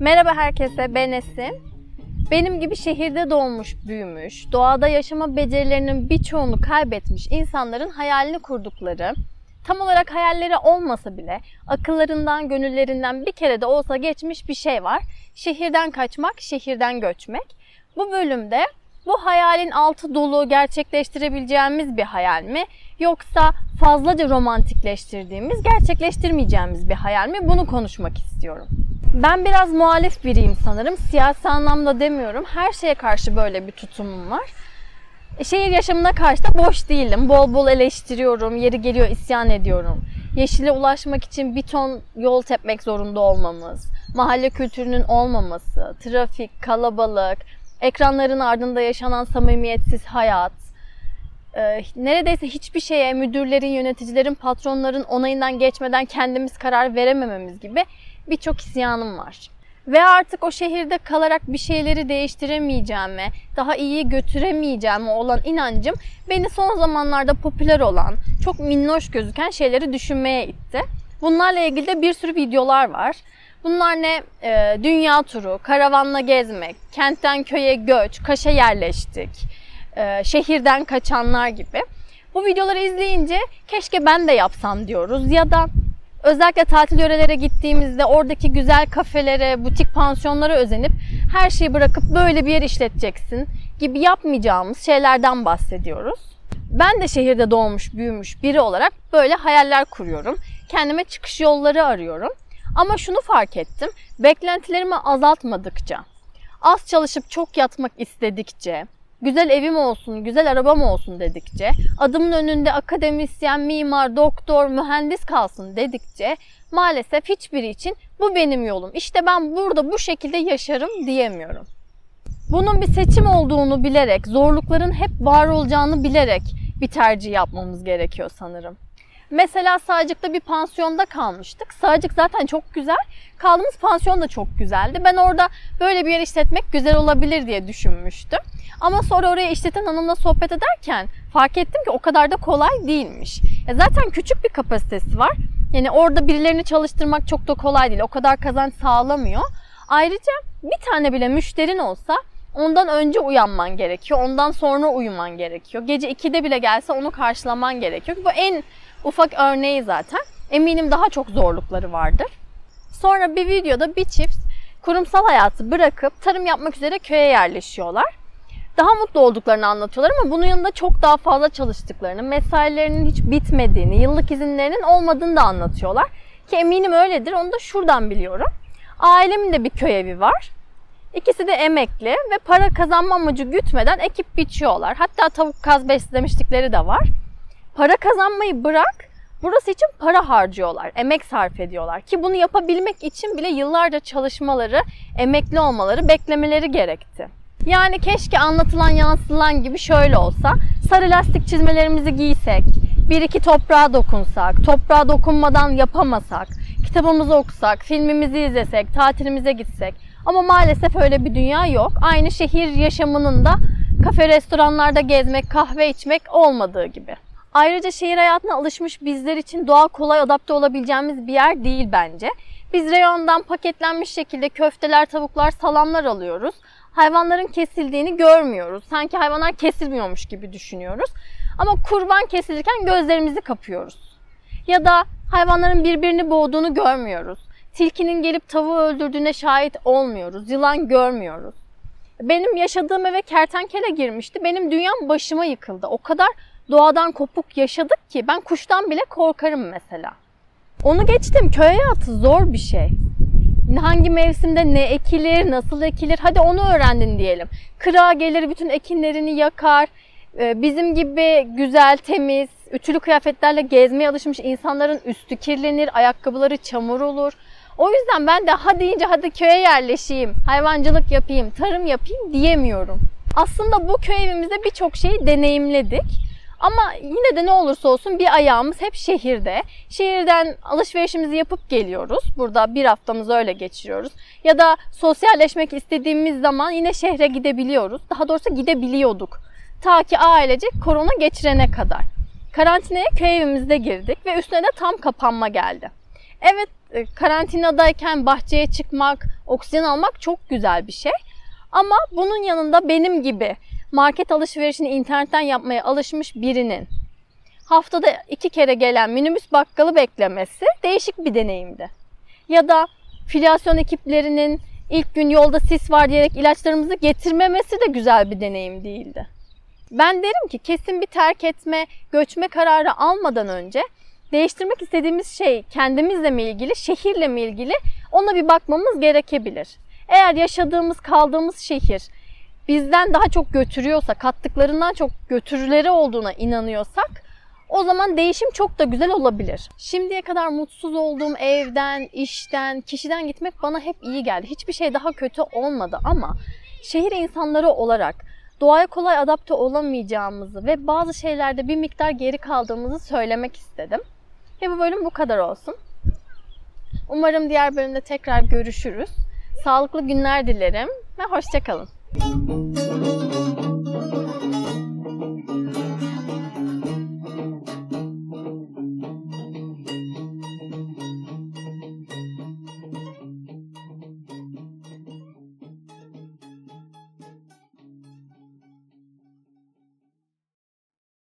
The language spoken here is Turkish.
Merhaba herkese, ben Esin. Benim gibi şehirde doğmuş, büyümüş, doğada yaşama becerilerinin birçoğunu kaybetmiş insanların hayalini kurdukları, tam olarak hayalleri olmasa bile akıllarından, gönüllerinden bir kere de olsa geçmiş bir şey var. Şehirden kaçmak, şehirden göçmek. Bu bölümde bu hayalin altı dolu gerçekleştirebileceğimiz bir hayal mi? Yoksa fazlaca romantikleştirdiğimiz, gerçekleştirmeyeceğimiz bir hayal mi? Bunu konuşmak istiyorum. Ben biraz muhalif biriyim sanırım. Siyasi anlamda demiyorum. Her şeye karşı böyle bir tutumum var. E, şehir yaşamına karşı da boş değilim. Bol bol eleştiriyorum. Yeri geliyor isyan ediyorum. Yeşile ulaşmak için bir ton yol tepmek zorunda olmamız, mahalle kültürünün olmaması, trafik, kalabalık, ekranların ardında yaşanan samimiyetsiz hayat, e, neredeyse hiçbir şeye müdürlerin, yöneticilerin, patronların onayından geçmeden kendimiz karar veremememiz gibi birçok isyanım var. Ve artık o şehirde kalarak bir şeyleri değiştiremeyeceğime, daha iyi götüremeyeceğime olan inancım beni son zamanlarda popüler olan, çok minnoş gözüken şeyleri düşünmeye itti. Bunlarla ilgili de bir sürü videolar var. Bunlar ne? Ee, dünya turu, karavanla gezmek, kentten köye göç, kaşa yerleştik, e, şehirden kaçanlar gibi. Bu videoları izleyince keşke ben de yapsam diyoruz ya da Özellikle tatil yörelere gittiğimizde oradaki güzel kafelere, butik pansiyonlara özenip her şeyi bırakıp böyle bir yer işleteceksin gibi yapmayacağımız şeylerden bahsediyoruz. Ben de şehirde doğmuş, büyümüş biri olarak böyle hayaller kuruyorum. Kendime çıkış yolları arıyorum. Ama şunu fark ettim. Beklentilerimi azaltmadıkça, az çalışıp çok yatmak istedikçe, güzel evim olsun, güzel arabam olsun dedikçe, adımın önünde akademisyen, mimar, doktor, mühendis kalsın dedikçe maalesef hiçbiri için bu benim yolum. İşte ben burada bu şekilde yaşarım diyemiyorum. Bunun bir seçim olduğunu bilerek, zorlukların hep var olacağını bilerek bir tercih yapmamız gerekiyor sanırım. Mesela Sağcık'ta bir pansiyonda kalmıştık. Sağcık zaten çok güzel. Kaldığımız pansiyon da çok güzeldi. Ben orada böyle bir yer işletmek güzel olabilir diye düşünmüştüm. Ama sonra oraya işleten hanımla sohbet ederken fark ettim ki o kadar da kolay değilmiş. E zaten küçük bir kapasitesi var. Yani orada birilerini çalıştırmak çok da kolay değil. O kadar kazanç sağlamıyor. Ayrıca bir tane bile müşterin olsa ondan önce uyanman gerekiyor. Ondan sonra uyuman gerekiyor. Gece 2'de bile gelse onu karşılaman gerekiyor. Bu en ufak örneği zaten. Eminim daha çok zorlukları vardır. Sonra bir videoda bir çift kurumsal hayatı bırakıp tarım yapmak üzere köye yerleşiyorlar. Daha mutlu olduklarını anlatıyorlar ama bunun yanında çok daha fazla çalıştıklarını, mesailerinin hiç bitmediğini, yıllık izinlerinin olmadığını da anlatıyorlar. Ki eminim öyledir. Onu da şuradan biliyorum. Ailemin de bir köy evi var. İkisi de emekli ve para kazanma amacı gütmeden ekip biçiyorlar. Hatta tavuk kaz beslemiştikleri de var. Para kazanmayı bırak, burası için para harcıyorlar, emek sarf ediyorlar. Ki bunu yapabilmek için bile yıllarca çalışmaları, emekli olmaları, beklemeleri gerekti. Yani keşke anlatılan yansıtılan gibi şöyle olsa, sarı lastik çizmelerimizi giysek, bir iki toprağa dokunsak, toprağa dokunmadan yapamasak, kitabımızı okusak, filmimizi izlesek, tatilimize gitsek. Ama maalesef öyle bir dünya yok. Aynı şehir yaşamının da kafe restoranlarda gezmek, kahve içmek olmadığı gibi. Ayrıca şehir hayatına alışmış bizler için doğa kolay adapte olabileceğimiz bir yer değil bence. Biz reyondan paketlenmiş şekilde köfteler, tavuklar, salamlar alıyoruz. Hayvanların kesildiğini görmüyoruz. Sanki hayvanlar kesilmiyormuş gibi düşünüyoruz. Ama kurban kesilirken gözlerimizi kapıyoruz. Ya da hayvanların birbirini boğduğunu görmüyoruz. Tilkinin gelip tavuğu öldürdüğüne şahit olmuyoruz. Yılan görmüyoruz. Benim yaşadığım eve kertenkele girmişti. Benim dünyam başıma yıkıldı. O kadar doğadan kopuk yaşadık ki ben kuştan bile korkarım mesela. Onu geçtim köy hayatı zor bir şey. Hangi mevsimde ne ekilir, nasıl ekilir hadi onu öğrendin diyelim. Kıra gelir bütün ekinlerini yakar. Ee, bizim gibi güzel, temiz, ütülü kıyafetlerle gezmeye alışmış insanların üstü kirlenir, ayakkabıları çamur olur. O yüzden ben de hadi deyince hadi köye yerleşeyim, hayvancılık yapayım, tarım yapayım diyemiyorum. Aslında bu köy evimizde birçok şeyi deneyimledik. Ama yine de ne olursa olsun bir ayağımız hep şehirde. Şehirden alışverişimizi yapıp geliyoruz. Burada bir haftamızı öyle geçiriyoruz. Ya da sosyalleşmek istediğimiz zaman yine şehre gidebiliyoruz. Daha doğrusu gidebiliyorduk. Ta ki ailecek korona geçirene kadar. Karantinaya köy evimizde girdik ve üstüne de tam kapanma geldi. Evet e, karantinadayken bahçeye çıkmak, oksijen almak çok güzel bir şey. Ama bunun yanında benim gibi market alışverişini internetten yapmaya alışmış birinin haftada iki kere gelen minibüs bakkalı beklemesi değişik bir deneyimdi. Ya da filyasyon ekiplerinin ilk gün yolda sis var diyerek ilaçlarımızı getirmemesi de güzel bir deneyim değildi. Ben derim ki kesin bir terk etme, göçme kararı almadan önce değiştirmek istediğimiz şey kendimizle mi ilgili, şehirle mi ilgili ona bir bakmamız gerekebilir. Eğer yaşadığımız, kaldığımız şehir bizden daha çok götürüyorsa, kattıklarından çok götürüleri olduğuna inanıyorsak o zaman değişim çok da güzel olabilir. Şimdiye kadar mutsuz olduğum evden, işten, kişiden gitmek bana hep iyi geldi. Hiçbir şey daha kötü olmadı ama şehir insanları olarak doğaya kolay adapte olamayacağımızı ve bazı şeylerde bir miktar geri kaldığımızı söylemek istedim. Ve bu bölüm bu kadar olsun. Umarım diğer bölümde tekrar görüşürüz. Sağlıklı günler dilerim ve hoşçakalın. Música